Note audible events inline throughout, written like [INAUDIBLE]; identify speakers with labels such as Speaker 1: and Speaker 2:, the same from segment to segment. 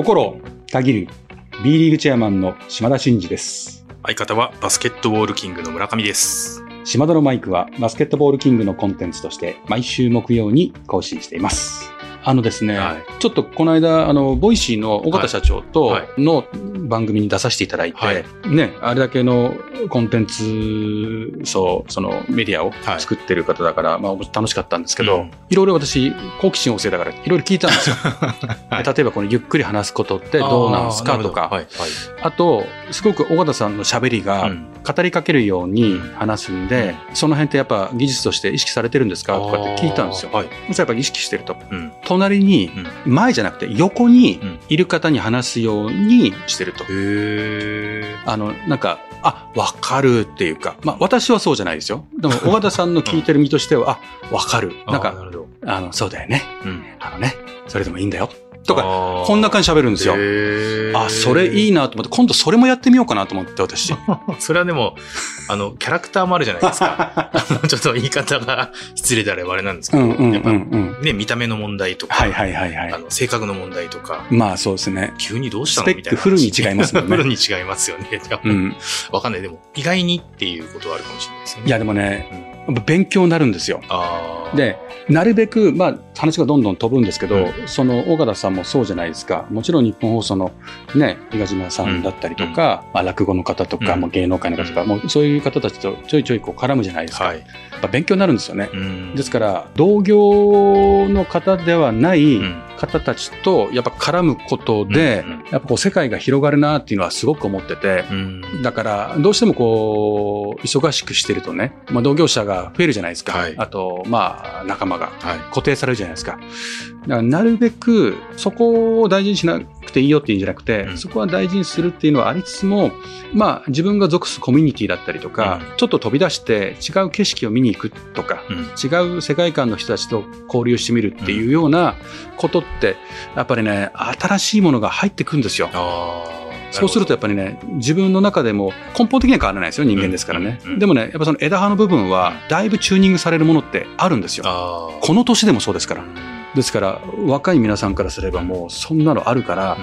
Speaker 1: 心たぎる B リーグチェアマンの島田慎二です。
Speaker 2: 相方はバスケットボールキングの村上です。
Speaker 1: 島田のマイクはバスケットボールキングのコンテンツとして毎週木曜に更新しています。あのですね、
Speaker 2: はい
Speaker 1: ちょっとこの間、あの、 Voicy の緒方社長と
Speaker 2: はい
Speaker 1: の番組に出させていただいて、
Speaker 2: はい
Speaker 1: ね、あれだけのコンテンツ、そう、そのメディアを
Speaker 2: はい
Speaker 1: 作ってる方だから、まあ楽しかったんですけど、
Speaker 2: うん
Speaker 1: いろいろ私、好奇心旺盛だから、いろいろ聞いたんですよ。[LAUGHS]
Speaker 2: はい
Speaker 1: 例えばこのゆっくり話すことってどうなんですかとか、
Speaker 2: はい、はい。
Speaker 1: あと、すごく尾形さんの喋りが
Speaker 2: うん
Speaker 1: 語りかけるように話すんで、その辺ってやっぱ技術として意識されてるんですかとかって聞いたんですよ。
Speaker 2: はい。
Speaker 1: やっぱ意識してると。
Speaker 2: うん。
Speaker 1: 隣に、前じゃなくて横に
Speaker 2: うん
Speaker 1: いる方に話すようにしてると。
Speaker 2: へ
Speaker 1: あの、なんか、あ、わかるっていうか、まあ私はそうじゃないですよ。でも [LAUGHS] 尾形さんの聞いてる身としては、あ、わかる。
Speaker 2: ー。
Speaker 1: なんか。
Speaker 2: あ
Speaker 1: の、そうだよね。
Speaker 2: うん。
Speaker 1: あのね、それでもいいんだよ。とか、
Speaker 2: か
Speaker 1: こんな感じで喋るんですよ。あ、それいいなと思って、今度それもやってみようかなと思って、私。[LAUGHS]
Speaker 2: それはでも、あの、キャラクターもあるじゃないですか。[LAUGHS] ちょっと言い方が失礼であればあれなんですけど、
Speaker 1: うんうんうん
Speaker 2: やっぱ
Speaker 1: うん。
Speaker 2: ね、見た目の問題とか、
Speaker 1: はいはいはいはい。
Speaker 2: あの性格の問題とか、
Speaker 1: まあそうですね。
Speaker 2: 急にどうしたの？みたいな
Speaker 1: フルに違いますもんね [LAUGHS]
Speaker 2: フルに違いますよね。
Speaker 1: うん。
Speaker 2: わかんない。でも、意外にっていうことはあるかもしれないですよね。
Speaker 1: いやでもね、勉強になるんですよ。で、なるべく、まあ話がどんどん飛ぶんですけど、
Speaker 2: う
Speaker 1: その尾形さんもそうじゃないですか。もちろん日本放送のね、東島さんだったりとか、まあ落語の方とか、
Speaker 2: うん
Speaker 1: もう芸能界の方とか、もうそういう方たちとちょいちょいこう絡むじゃないですか。
Speaker 2: はい。
Speaker 1: やっぱ勉強になるんですよね。
Speaker 2: うん
Speaker 1: ですから、同業の方ではない
Speaker 2: うん
Speaker 1: 方たちとやっぱ絡むことで、
Speaker 2: うんうん
Speaker 1: やっぱこう世界が広がるなっていうのはすごく思ってて、
Speaker 2: うん
Speaker 1: だから、どうしてもこう、忙しくしてるとね、まあ、同業者が増えるじゃないですか。
Speaker 2: はい
Speaker 1: あと、まあ、仲間が
Speaker 2: はい。
Speaker 1: 固定されるじゃないですか。だから、なるべく、そこを大事にしなくていいよっていうんじゃなくて、
Speaker 2: うん。
Speaker 1: そこは大事にするっていうのはありつつも、まあ、自分が属すコミュニティだったりとか、
Speaker 2: うん。
Speaker 1: ちょっと飛び出して違う景色を見に行くとか、
Speaker 2: うん。
Speaker 1: 違う世界観の人たちと交流してみるっていうようなことって、やっぱりね、新しいものが入ってくるんですよ。そうするとやっぱりね、自分の中でも根本的には変わらないですよ、人間ですからね。でもね、やっぱその枝葉の部分は、だいぶチューニングされるものってあるんですよ。この年でもそうですから。ですから、若い皆さんからすればもう、そんなのあるから、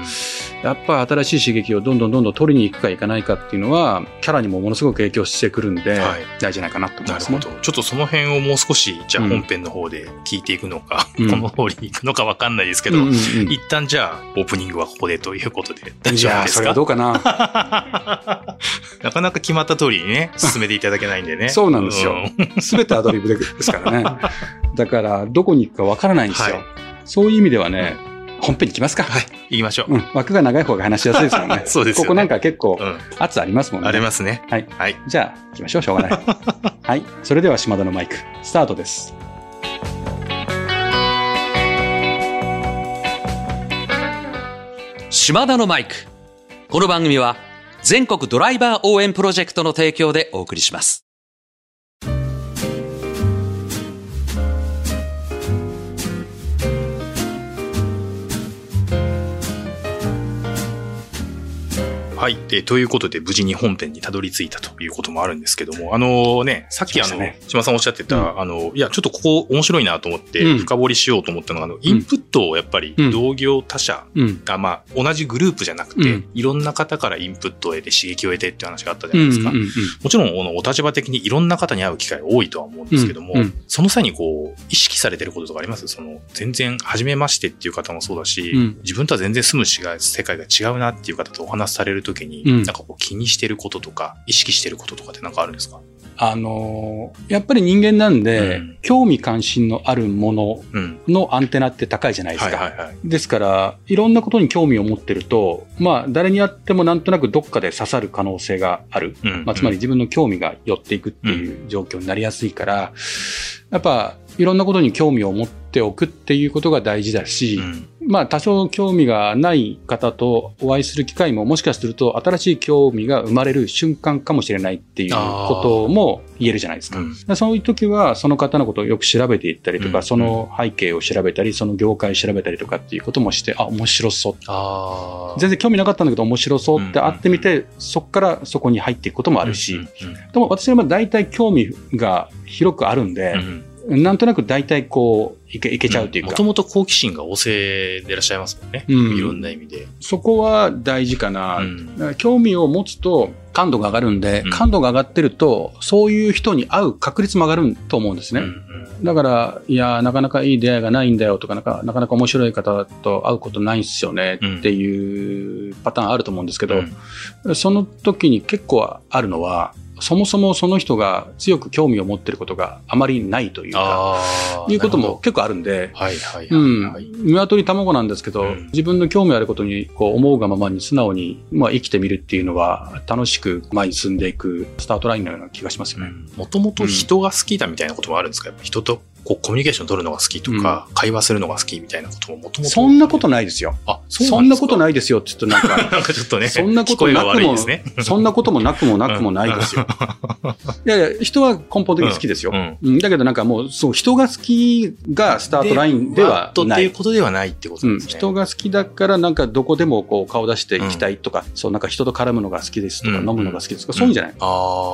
Speaker 1: やっぱり新しい刺激をどんどんどんどん取りに行くか行かないかっていうのは、キャラにもものすごく影響してくるんで、
Speaker 2: はい
Speaker 1: 大事じゃないかなと思いますね。
Speaker 2: なるほど。ちょっとその辺をもう少し、じゃあ
Speaker 1: うん
Speaker 2: 本編の方で聞いていくのか、
Speaker 1: うん
Speaker 2: この方に行くのかわかんないですけど、
Speaker 1: うんうんうん
Speaker 2: 一旦じゃあ、オープニングはここでということで大丈夫ですか？
Speaker 1: それはどうかな。[LAUGHS]
Speaker 2: なかなか決まった通りにね、進めていただけないんでね。
Speaker 1: そうなんですよ
Speaker 2: うん
Speaker 1: すべてアドリブですからね。だから、どこに行くかわからないんですよ。
Speaker 2: はい
Speaker 1: そういう意味ではね、本編に行きますか。
Speaker 2: はい、行きましょう。
Speaker 1: うん、枠が長い方が話しやすいですよね。[LAUGHS]
Speaker 2: そうですよね
Speaker 1: ここなんか結構
Speaker 2: うん。
Speaker 1: 圧ありますもんね。
Speaker 2: ありますね。
Speaker 1: はい。
Speaker 2: はい。
Speaker 1: じゃあ、行きましょう。しょうがない。[LAUGHS] はい。それでは島田のマイク、スタートです。
Speaker 3: 島田のマイク。この番組は全国ドライバー応援プロジェクトの提供でお送りします。
Speaker 2: はい。で、ということで、無事に本編にたどり着いたということもあるんですけども、あのね、さっきあの、
Speaker 1: ね
Speaker 2: 島さんおっしゃってた、
Speaker 1: うん
Speaker 2: あの、いや、ちょっとここ面白いなと思って、
Speaker 1: うん
Speaker 2: 深掘りしようと思ったのが、あの、インプットをやっぱり
Speaker 1: うん
Speaker 2: 同業他社
Speaker 1: うん。
Speaker 2: が、まあ、同じグループじゃなくて、
Speaker 1: うん
Speaker 2: いろんな方からインプットを得て刺激を得てっていう話があったじ。ゃないですか。
Speaker 1: うん。
Speaker 2: もちろん、このお立場的にいろんな方に会う機会多いとは思うんですけども、その際にこう、意識されてることとかあります？その、全然、初めましてっていう方もそうだし、
Speaker 1: うん
Speaker 2: 自分とは全然住むしが世界が違うなっていう方とお話しされるときに、
Speaker 1: うん
Speaker 2: なんかこう気にしてることとか、意識してることとかってなんかあるんですか？
Speaker 1: あのーやっぱり人間なんで、
Speaker 2: うん
Speaker 1: 興味関心のあるもの
Speaker 2: うん。
Speaker 1: のアンテナって高いじゃないですか。ですから、いろんなことに興味を持ってると、まあ、誰にやってもなんとなくどっかで刺さる可能性がある。
Speaker 2: うん
Speaker 1: まあ、つまり、自分の興味が寄っていくっていう状況になりやすいから、やっぱ、いろんなことに興味を持っておくっていうことが大事だし、
Speaker 2: うん
Speaker 1: まあ多少興味がない方とお会いする機会ももしかすると新しい興味が生まれる瞬間かもしれないっていうことも言えるじゃないですか。
Speaker 2: うん。
Speaker 1: そういう時はその方のことをよく調べていったりとか、
Speaker 2: うん。
Speaker 1: その背景を調べたり、その業界を調べたりとかっていうこともして、あ、面白そう。全然興味なかったんだけど面白そうって会ってみて、そこからそこに入っていくこともあるし、でも私はまあ大体興味が広くあるんで、
Speaker 2: うん
Speaker 1: なんとなく大体こう、いけ、いけちゃうっていうか。
Speaker 2: もともと好奇心が旺盛でいらっしゃいますもんね。
Speaker 1: うん
Speaker 2: いろんな意味で。
Speaker 1: そこは大事かな。
Speaker 2: うん
Speaker 1: 興味を持つと感度が上がるんで、
Speaker 2: うん
Speaker 1: 感度が上がってると、そういう人に会う確率も上がると思うんですね。
Speaker 2: うん
Speaker 1: だから、いやー、なかなかいい出会いがないんだよとか、なかなかなか面白い方と会うことないんすよねっていうパターンあると思うんですけど、
Speaker 2: うん
Speaker 1: その時に結構あるのは、そもそもその人が強く興味を持ってることがあまりないというか。いうことも結構あるんで、
Speaker 2: ど。はいはい
Speaker 1: うん
Speaker 2: はいはい。、
Speaker 1: 鶏卵なんですけど、
Speaker 2: うん
Speaker 1: 自分の興味あることにこう思うがままに素直に、まあ、生きてみるっていうのは楽しく前に進んでいくスタートラインのような気がしますよね。
Speaker 2: もともと人が好きだみたいなこともあるんですか？人とこうコミュニケーション取るのが好きとか、会話するのが好きみたいなことももともと。
Speaker 1: そんなことないですよ。
Speaker 2: あ、
Speaker 1: そんなこと
Speaker 2: い。
Speaker 1: ないですよって言うとなんか、[LAUGHS]
Speaker 2: なんかちょっとね、
Speaker 1: そんなこと
Speaker 2: 聞こえが
Speaker 1: なくも
Speaker 2: ね。
Speaker 1: そんなこともなくもなくもないですよ。いやいや、人は根本的に好きですよ。
Speaker 2: うん
Speaker 1: うんだけどなんかもう、そう、人が好きがスタートラインでは
Speaker 2: わっとっていう
Speaker 1: ない。
Speaker 2: ことではないってこと
Speaker 1: うん、
Speaker 2: なんですね。
Speaker 1: 人が好きだから、なんかどこでもこう顔出していきたいとか、そう、なんか人と絡むのが好きですとか、
Speaker 2: うん
Speaker 1: 飲むのが好きですとか、そういうんじゃない。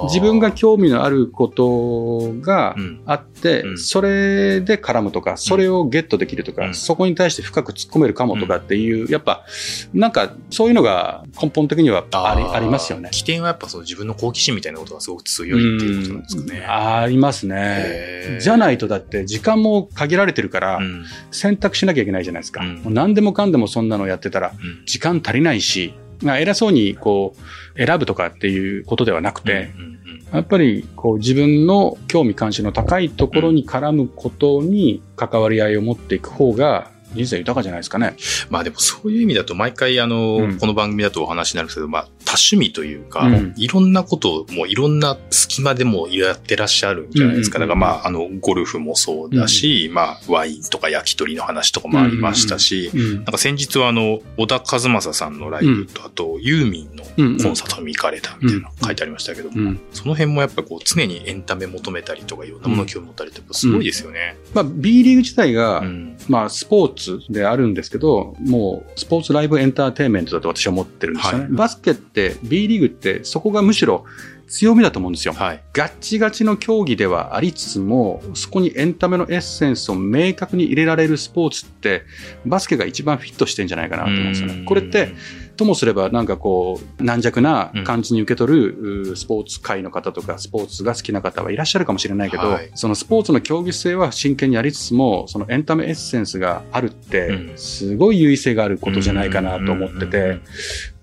Speaker 1: 自分が興味のあることが
Speaker 2: うん
Speaker 1: あって、
Speaker 2: うん
Speaker 1: それで絡むとか、それをゲットできるとか、
Speaker 2: うん。
Speaker 1: そこに対して深く突っ込めるかもとかっていう、やっぱ、なんかそういうのが根本的にはあり
Speaker 2: ー。
Speaker 1: ありますよね。
Speaker 2: 起点はやっぱそう自分の好奇心みたいなことがすごく強いっていうことなんですかね。
Speaker 1: うんありますね。じゃないとだって時間も限られてるから
Speaker 2: うん。
Speaker 1: 選択しなきゃいけないじゃないですか。
Speaker 2: うん。
Speaker 1: もう何でもかんでもそんなのやってたら
Speaker 2: うん。
Speaker 1: 時間足りないし、まあ偉そうにこう選ぶとかっていうことではなくて、
Speaker 2: うんうんうん
Speaker 1: やっぱりこう自分の興味関心の高いところに絡むことに関わり合いを持っていく方が人生豊かじゃないですかね。
Speaker 2: まあでもそういう意味だと毎回あの、
Speaker 1: うん。
Speaker 2: この番組だとお話になるんですけど、まあ多趣味というか、
Speaker 1: うん。
Speaker 2: いろんなことをもういろんな隙間でもやってらっしゃるんじゃないですか。だからまああのゴルフもそうだし、まあワインとか焼き鳥の話とかもありましたし、
Speaker 1: うん
Speaker 2: なんか先日はあの、小田和正さんのライブと、あとユーミンの
Speaker 1: うん
Speaker 2: コンサートに行かれたみたいなの書いてありましたけども、
Speaker 1: うん
Speaker 2: その辺もやっぱこう常にエンタメ求めたりとかいろんなものに興味持ったりってすごいですよね。
Speaker 1: まあ、B リーグ自体が、
Speaker 2: うん。
Speaker 1: まあ、スポーツであるんですけど、もう、スポーツライブエンターテインメントだと私は思ってるんですよね。
Speaker 2: はい
Speaker 1: バスケって、B リーグって、そこがむしろ強みだと思うんですよ。
Speaker 2: はい。
Speaker 1: ガッチガチの競技ではありつつも、そこにエンタメのエッセンスを明確に入れられるスポーツって、バスケが一番フィットしてんじゃないかなと思うんですよね。これって、、ともすればなんかこう軟弱な感じに受け取る、うスポーツ界の方とかスポーツが好きな方はいらっしゃるかもしれないけど、
Speaker 2: はい。
Speaker 1: そのスポーツの競技性は真剣にやりつつもそのエンタメエッセンスがあるって
Speaker 2: うん。
Speaker 1: すごい優位性があることじゃないかなと思ってて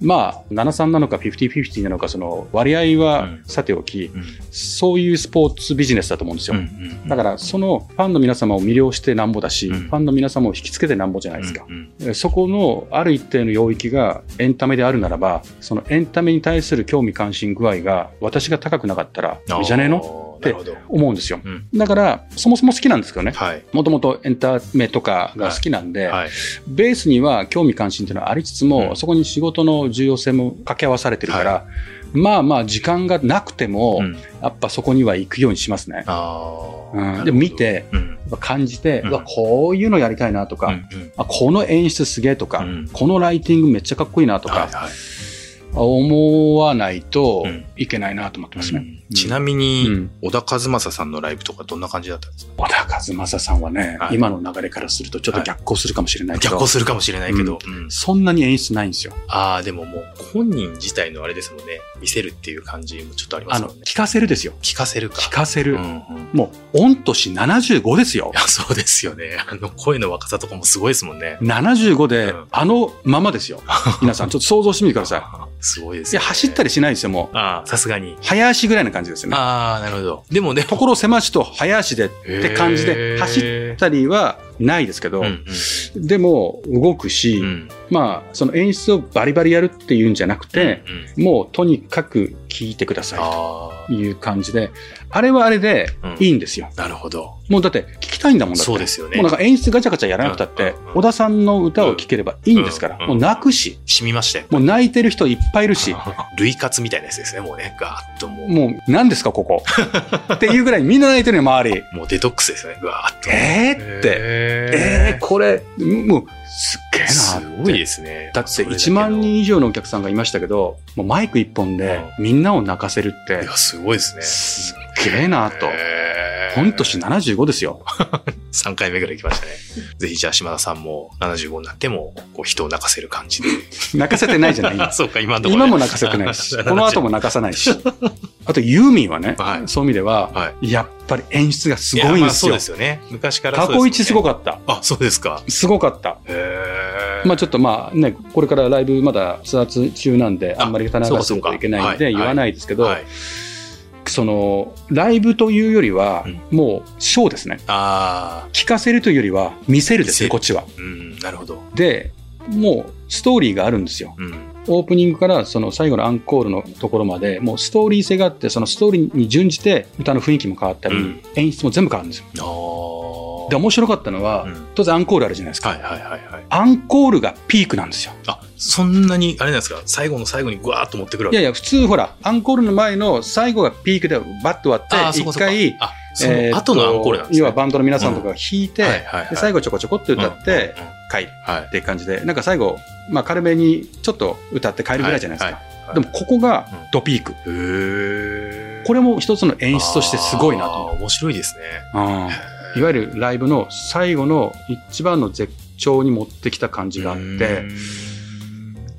Speaker 1: まあ73なのか50-50なのかその割合はさておき
Speaker 2: うん。
Speaker 1: そういうスポーツビジネスだと思うんですよ。
Speaker 2: うん
Speaker 1: だからそのファンの皆様を魅了してなんぼだし、
Speaker 2: うん。
Speaker 1: ファンの皆様を引きつけてなんぼじゃないですか。そこのある一定の領域がエンタメであるならば、そのエンタメに対する興味関心具合が私が高くなかったら、いいじゃねえの？
Speaker 2: あーなるほど。
Speaker 1: 思うんですよ。
Speaker 2: うん
Speaker 1: だから、そもそも好きなんですけどね。
Speaker 2: はい。
Speaker 1: もともとエンタメとかが好きなんで、
Speaker 2: はい。
Speaker 1: ベースには興味関心っていうのはありつつも、
Speaker 2: うん
Speaker 1: そこに仕事の重要性も掛け合わされてるから、まあまあ時間がなくても、
Speaker 2: うん。
Speaker 1: やっぱそこには行くようにしますね。
Speaker 2: あ
Speaker 1: うん、
Speaker 2: あ。
Speaker 1: で、見て、
Speaker 2: うん、
Speaker 1: 感じて、
Speaker 2: うん。
Speaker 1: こういうのやりたいなとか、
Speaker 2: うんうん。
Speaker 1: あこの演出すげえとか、
Speaker 2: うん。
Speaker 1: このライティングめっちゃかっこいいなとか、
Speaker 2: はいはい。
Speaker 1: 思わないと
Speaker 2: うん。
Speaker 1: いけないなと思ってますね。
Speaker 2: うんちなみに、
Speaker 1: うん
Speaker 2: 小田和正さんのライブとかどんな感じだったんですか？
Speaker 1: 小田和正さんはね、
Speaker 2: はい
Speaker 1: 今の流れからするとちょっと逆行するかもしれないけど、
Speaker 2: 逆行するかもしれないけど。うん
Speaker 1: そんなに演出ないんですよ。
Speaker 2: ああ、でももう本人自体のあれですもんね。見せるっていう感じもちょっとありま
Speaker 1: あの、
Speaker 2: すもんね。
Speaker 1: 聞かせるですよ。
Speaker 2: 聞かせるか。
Speaker 1: 聞かせる。
Speaker 2: うんうん
Speaker 1: もう、御年75ですよ
Speaker 2: い。や、[LAUGHS] そうですよね。あの、声の若さとかもすごいですもんね。
Speaker 1: 75で
Speaker 2: うん、
Speaker 1: あのままですよ。皆さん、ちょっと想像してみてください。[LAUGHS] いや、
Speaker 2: すごいですね。
Speaker 1: 走ったりしないですよ、もう。
Speaker 2: ああ、さすがに。
Speaker 1: 早足ぐらいな感じですよね。
Speaker 2: ああ、なるほど。でもね、
Speaker 1: ところ狭しと早足でって感じで走ったりはないですけど、
Speaker 2: うん
Speaker 1: でも動くし、
Speaker 2: うん。うん。
Speaker 1: まあ、その演出をバリバリやるっていうんじゃなくて、
Speaker 2: うん、
Speaker 1: もうとにかく聞いてください
Speaker 2: あ
Speaker 1: という感じで、あれはあれでいいんですよ。
Speaker 2: あ、なるほど。
Speaker 1: もうだって聞きたいんだもんだって。
Speaker 2: そうですよね。
Speaker 1: もうなんか演出ガチャガチャやらなくたって
Speaker 2: うんうんうん、
Speaker 1: 小田さんの歌を聴ければいいんですから、
Speaker 2: うんうん
Speaker 1: もう泣くし、
Speaker 2: 染みましたよ。
Speaker 1: もう泣いてる人いっぱいいるし、
Speaker 2: 類活みたいなやつですね、もうね。ガー。ッともう。
Speaker 1: もう何ですかここっていうぐらいみんな泣いてるよ、周り。
Speaker 2: もうデトックスですよね、ガー。ッと。
Speaker 1: えー。って、えー、これ、もうすっげえな
Speaker 2: す
Speaker 1: って。
Speaker 2: ごいですね。
Speaker 1: だって
Speaker 2: それけ
Speaker 1: 1万人以上のお客さんがいましたけど、もうマイク一本でみんなを泣かせるって
Speaker 2: いや、、すごいですね。
Speaker 1: すっげえなと。
Speaker 2: へ
Speaker 1: 御年75ですよ。[LAUGHS]
Speaker 2: 3回目ぐらい来ましたね。ぜひじゃあ島田さんも75になっても、こう人を泣かせる感じで。[LAUGHS]
Speaker 1: 泣かせてないじゃない
Speaker 2: あ、[LAUGHS] そうか、今のところ、
Speaker 1: 今も泣かせてないし、この後も泣かさないし。あとユーミンはね、
Speaker 2: はい
Speaker 1: そういう意味では、
Speaker 2: は
Speaker 1: やっぱり演出がす
Speaker 2: い。
Speaker 1: ごいんですよ
Speaker 2: やまあそうで。すよね。昔から
Speaker 1: 過去一すご
Speaker 2: か
Speaker 1: かった。
Speaker 2: あ、そうですか。
Speaker 1: すごかった。
Speaker 2: へー
Speaker 1: まあちょっとまあね、これからライブまだツアー中なんで、
Speaker 2: あ
Speaker 1: あんまり種明かしするといけないんで言わないですけど、
Speaker 2: はい。
Speaker 1: その、ライブというよりは
Speaker 2: うん、
Speaker 1: もうショーですね。
Speaker 2: あ
Speaker 1: 聞かせるというよりは、見せるですね、こっちは。
Speaker 2: あ、うん、なるほど。
Speaker 1: で、もうストーリーがあるんですよ。
Speaker 2: うん。
Speaker 1: オープニングからその最後のアンコールのところまで、もうストーリー性があって、そのストーリーに準じて歌の雰囲気も変わったり、
Speaker 2: うん
Speaker 1: 演出も全部変わるんですよ。で、面白かったのは、
Speaker 2: うん
Speaker 1: 当然アンコールあるじゃないですか。
Speaker 2: はいはいはいはい。
Speaker 1: アンコールがピークなんですよ。
Speaker 2: あ、そんなに、あれなんですか？最後の最後にぐわーっと持ってくるわけ？
Speaker 1: いやいや、普通ほら、アンコールの前の最後がピークでバッと終わって、一回、
Speaker 2: あ、その後のアンコールなんですね。
Speaker 1: 要はバンドの皆さんとかが弾いて、
Speaker 2: はいはいはい
Speaker 1: で最後ちょこちょこって歌って
Speaker 2: うんうんうん
Speaker 1: 帰る
Speaker 2: はい
Speaker 1: っ。ていう感じで、なんか最後、まあ軽めにちょっと歌って帰るぐらいじゃないですか。
Speaker 2: はいはい
Speaker 1: でもここがドピーク。
Speaker 2: へー
Speaker 1: これも一つの演出としてすごいなと
Speaker 2: 面白いですね。
Speaker 1: うん。いわゆるライブの最後の一番の絶頂に持ってきた感じがあって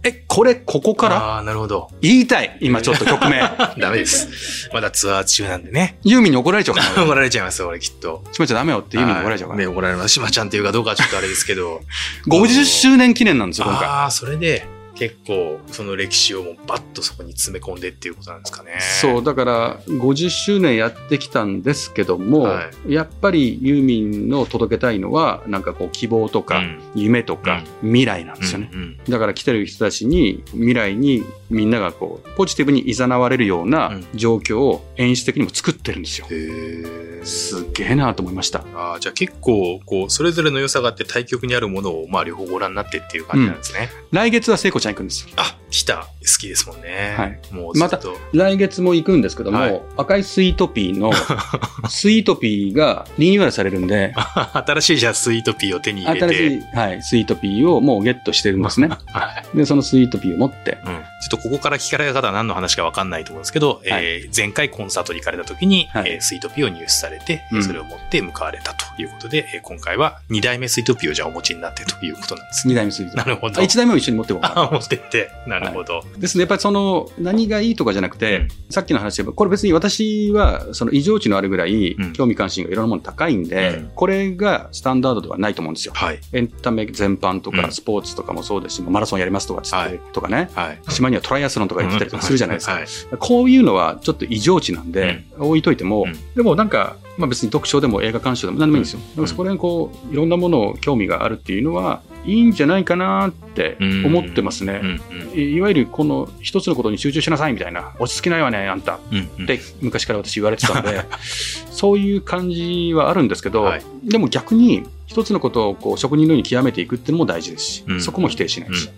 Speaker 1: え、これここから？
Speaker 2: ああ、なるほど。
Speaker 1: 言いたい今ちょっと [LAUGHS] 曲名。
Speaker 2: ダメです。まだツアー中なんでね。
Speaker 1: ユーミンに怒られちゃうかな。
Speaker 2: 怒られちゃいますよ、俺きっと。
Speaker 1: しまちゃんダメよってユーミンに怒られちゃうから。
Speaker 2: ね、怒られます。しまちゃんっていうかどうかはちょっとあれですけど。
Speaker 1: 50周年記念なんですよ、今回。
Speaker 2: ああ、それで、結構、その歴史をもうバッとそこに詰め込んでっていうことなんですかね。
Speaker 1: そう、だから、50周年やってきたんですけども、
Speaker 2: は
Speaker 1: やっぱりユーミンの届けたいのは、なんかこう、希望とか、
Speaker 2: うん
Speaker 1: 夢とか、未来なんですよね。
Speaker 2: うんうん
Speaker 1: だから来てる人たちに、未来にみんながこう、ポジティブに誘われるよう
Speaker 2: う
Speaker 1: なん状況を演出的にも作ってるんですよ。
Speaker 2: へー
Speaker 1: すげえなと思いました。
Speaker 2: あーじゃあ結構、こう、それぞれの良さがあって対極にあるものを、まあ、両方ご覧になってっていう感じなんですね。
Speaker 1: 来月は聖子ちゃんん行くんですよ。
Speaker 2: あ、来た。好きですもんね。
Speaker 1: はい。
Speaker 2: もうずっと。
Speaker 1: 来月も行くんですけども、
Speaker 2: はい
Speaker 1: 赤いスイートピーの、[LAUGHS] スイートピーがリニューアルされるんで、[LAUGHS]
Speaker 2: 新しいじゃあスイートピーを手に入れて。
Speaker 1: 新しい、はい、スイートピーをもうゲットしてるんですね。[LAUGHS]
Speaker 2: はい。
Speaker 1: で、そのスイートピーを持って、
Speaker 2: うん。ちょっとここから聞かれた方は何の話か分かんないと思うんですけど、えー前回コンサートに行かれた時に、
Speaker 1: はい
Speaker 2: えースイートピーを入手されて、えー
Speaker 1: うん
Speaker 2: それを持って向かわれたということで、えー今回は2代目スイートピーをじゃあお持ちになってということなんですね。
Speaker 1: 二代目スイートピー。
Speaker 2: なるほど。
Speaker 1: あ一代目を一緒に持ってこうかな。
Speaker 2: あ、持ってって。なるほど。
Speaker 1: ですね、やっぱりその、何がいいとかじゃなくて、
Speaker 2: うん。
Speaker 1: さっきの話で、これ別に私は、その異常値のあるぐらい
Speaker 2: うん、
Speaker 1: 興味関心がいろんなもの高いんで、
Speaker 2: うん。
Speaker 1: これがスタンダードではないと思うんですよ。
Speaker 2: はい。
Speaker 1: エンタメ全般とか、
Speaker 2: うん。
Speaker 1: スポーツとかもそうですし、マラソンやりますとかつって、
Speaker 2: はい。
Speaker 1: とかね、
Speaker 2: はい。
Speaker 1: 島にはトライアスロンとか言ってたりとかするじゃないですか。
Speaker 2: はい。
Speaker 1: こういうのはちょっと異常値なんで、置いといても、
Speaker 2: うん。
Speaker 1: でもなんか、まあ別に読書でも映画鑑賞でも何でもいいんですよ。
Speaker 2: ん
Speaker 1: でもそこら辺こう、いろんなものを興味があるっていうのは、いいんじゃないかなって思ってますね。
Speaker 2: うん
Speaker 1: いいわゆるこの一つのことに集中しなさいみたいな、落ち着きないわね、あんた。
Speaker 2: うん。うん。
Speaker 1: って昔から私言われてたんで、[LAUGHS] そういう感じはあるんですけど、
Speaker 2: はい
Speaker 1: でも逆に一つのことをこう職人のように極めていくっていうのも大事ですし、
Speaker 2: うん
Speaker 1: そこも否定しない
Speaker 2: うん。
Speaker 1: し、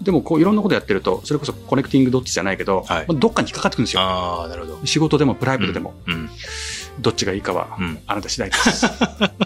Speaker 1: でもこういろんなことやってると、それこそコネクティングドッツじゃないけど、
Speaker 2: はい
Speaker 1: まあどっかに引っかかってくるんですよ。
Speaker 2: ああ、なるほど。
Speaker 1: 仕事でもプライベートでも、
Speaker 2: うん。
Speaker 1: どっちがいいかは
Speaker 2: うん。
Speaker 1: あなた次第です。[LAUGHS]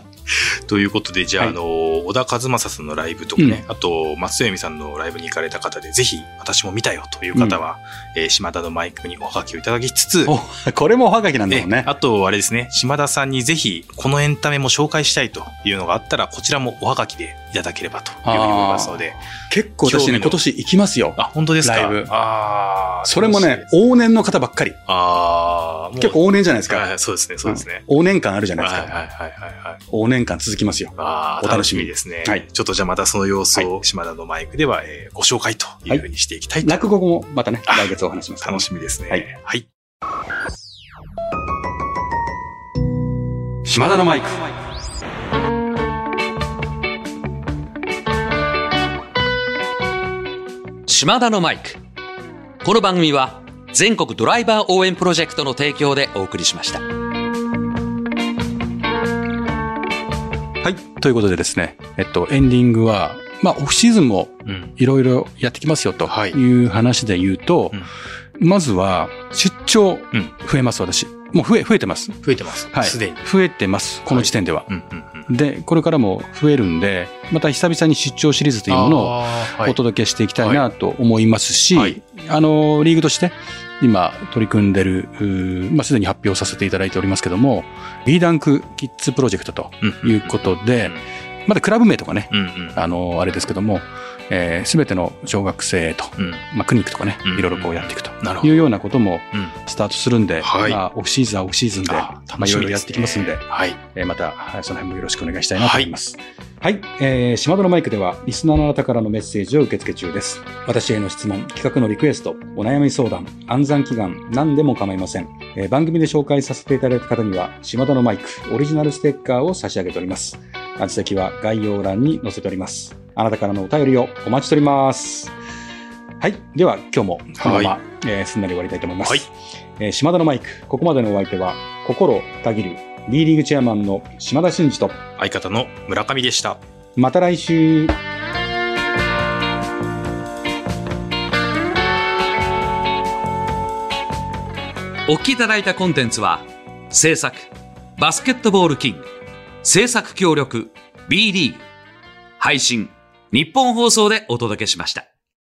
Speaker 2: ということで、じゃあ、
Speaker 1: はい
Speaker 2: あの、小田和正さんのライブとかね、あと、松江美さんのライブに行かれた方で、ぜひ、私も見たよという方は、えー島田のマイクにおはがきをいただきつつ、
Speaker 1: おこれもおはがきなんだ
Speaker 2: え
Speaker 1: もんね。
Speaker 2: あと、あれですね、島田さんにぜひ、このエンタメも紹介したいというのがあったら、こちらもおはがきでいただければというふうに思いますので、
Speaker 1: 結構私ね、今年行きますよ。
Speaker 2: あ、本当ですか
Speaker 1: ライブ
Speaker 2: ああ、
Speaker 1: それもね往年の方ばっかり。
Speaker 2: あ
Speaker 1: 結構往年じゃないですか。
Speaker 2: はいそうですね、そうですね。
Speaker 1: 往年感あるじゃないですか。
Speaker 2: はいはいはいはいはい。
Speaker 1: 往年感続きますよ。
Speaker 2: ああ、
Speaker 1: お楽しみ
Speaker 2: ですね。
Speaker 1: はい
Speaker 2: ちょっとじゃあまたその様子を島田のマイクでは、えーご紹介というふうにしていきたいと、
Speaker 1: 落語もまたね、
Speaker 2: あ
Speaker 1: 来月お話しますから
Speaker 2: 楽しみですね。
Speaker 1: はい。
Speaker 2: はい。
Speaker 1: 島田のマイク。
Speaker 3: 島田のマイク。この番組は全国ドライバー応援プロジェクトの提供でお送りしました。
Speaker 1: ということでですね、えっと、エンディングは、まあ、オフシーズンも
Speaker 2: うん。
Speaker 1: いろいろやってきますよと
Speaker 2: はい
Speaker 1: いう話で言うと、まずは、出張
Speaker 2: うん
Speaker 1: 増えます、私。もう増え、増えてます。
Speaker 2: 増えてます。
Speaker 1: はい。
Speaker 2: すでに。
Speaker 1: 増えてます、この時点では。
Speaker 2: うんうんうん。
Speaker 1: で、これからも増えるんで、また久々に出張シリーズというものをお届けしていきたいなと思いますし、
Speaker 2: はい
Speaker 1: あの、リーグとして今取り組んでる、まあ、すでに発表させていただいておりますけども、B ダンクキッズプロジェクトということで、まだクラブ名とかね、うんうん、あの、あれですけども、す、えー、べ、ての小学生と、うん、まあ、クリニックとかね、いろいろこうやっていくというようなこともスタートするんで、はい、まあ、オフシーズンはオフシーズンで、まあ、いろいろやっていきますんで、はい、えー、また、その辺もよろしくお願いしたいなと思います。はい、はい、えー、島田のマイクでは、リスナーのあなたからのメッセージを受け付け中です。私への質問、企画のリクエスト、お悩み相談、暗算祈願、何でも構いません。えー、番組で紹介させていただいた方には、島田のマイク、オリジナルステッカーを差し上げております。宛先は概要欄に載せております。あなたからのお便りをお待ちしております。はい。では、今日もこのまま、はい、えー、すんなり終わりたいと思います。はい、えー、島田のマイク、ここまでのお相手は、心たぎる B リーグチェアマンの島田真二と、
Speaker 2: 相方の村上でした。
Speaker 1: また来週。
Speaker 3: お聞きいただいたコンテンツは、制作、バスケットボールキング、制作協力、B リーグ、配信、日本放送でお届けしました。